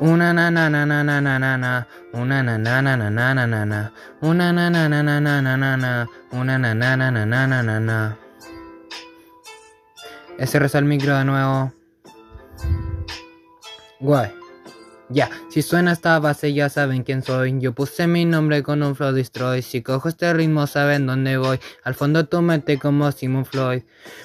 Una na na na na na na na na. Una na na na na na na na na. Una na na na na na na na na. Una na na na na na na na na. Ese reza el micro de nuevo. Guay. Ya, si suena esta base ya saben quién soy. Yo puse mi nombre con un flow destroy. Si cojo este ritmo saben dónde voy. Al fondo tu mente como Simon Floyd.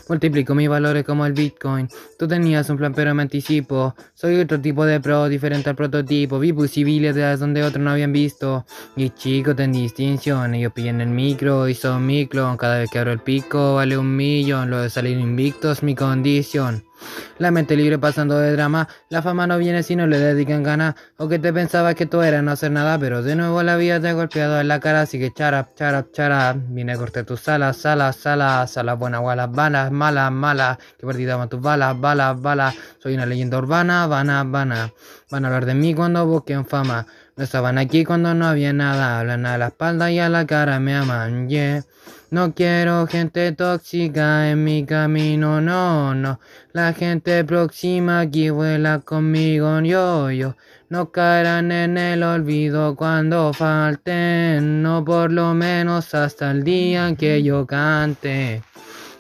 Multiplico mis valores como el Bitcoin. Tú tenías un plan pero me anticipo. Soy otro tipo de pro, diferente al prototipo. Vi posibilidades donde otros no habían visto. Y chicos ten distinción. Ellos pillan el micro y son mi clon. Cada vez que abro el pico vale un millón. Lo de salir invicto es mi condición. La mente libre pasando de drama, la fama no viene si no le dedican ganas, o que te pensabas que tú eras no hacer nada, pero de nuevo la vida te ha golpeado en la cara, así que charap, charap, charap, viene a cortar tus salas, salas, salas, salas buenas, balas, malas, malas, que perdida tus balas, balas, balas, soy una leyenda urbana, vana, vana, van a hablar de mí cuando busquen fama, estaban aquí cuando no había nada, hablan a la espalda y a la cara me aman, yeah. No quiero gente tóxica en mi camino, no, no. La gente próxima aquí vuela conmigo, yo, yo. No caerán en el olvido cuando falten, no por lo menos hasta el día en que yo cante.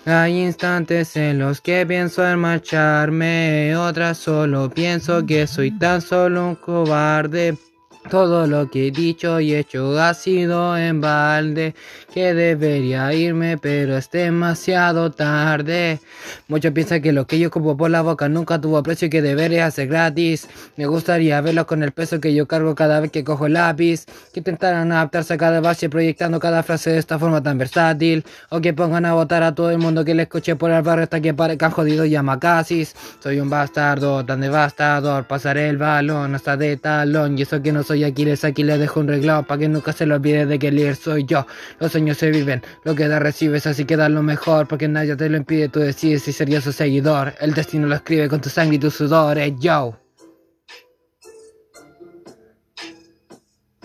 Hay instantes en los que pienso en marcharme, otras solo pienso que soy tan solo un cobarde. Todo lo que he dicho y hecho ha sido en balde, que debería irme pero es demasiado tarde. Muchos piensan que lo que yo como por la boca nunca tuvo precio y que debería ser gratis. Me gustaría verlo con el peso que yo cargo cada vez que cojo el lápiz, que intentaran adaptarse a cada base proyectando cada frase de esta forma tan versátil, o que pongan a votar a todo el mundo que le escuche por el barrio hasta que parezcan jodidos yamacasis. Soy un bastardo tan devastador, pasaré el balón hasta de talón y eso que no soy Aquiles, aquí le dejo un reglado para que nunca se lo olvide de que el líder soy yo. Los sueños se viven, lo que da recibes, así que da lo mejor, porque nadie te lo impide, tú decides si serías su seguidor. El destino lo escribe con tu sangre y tu sudor, eh, yo.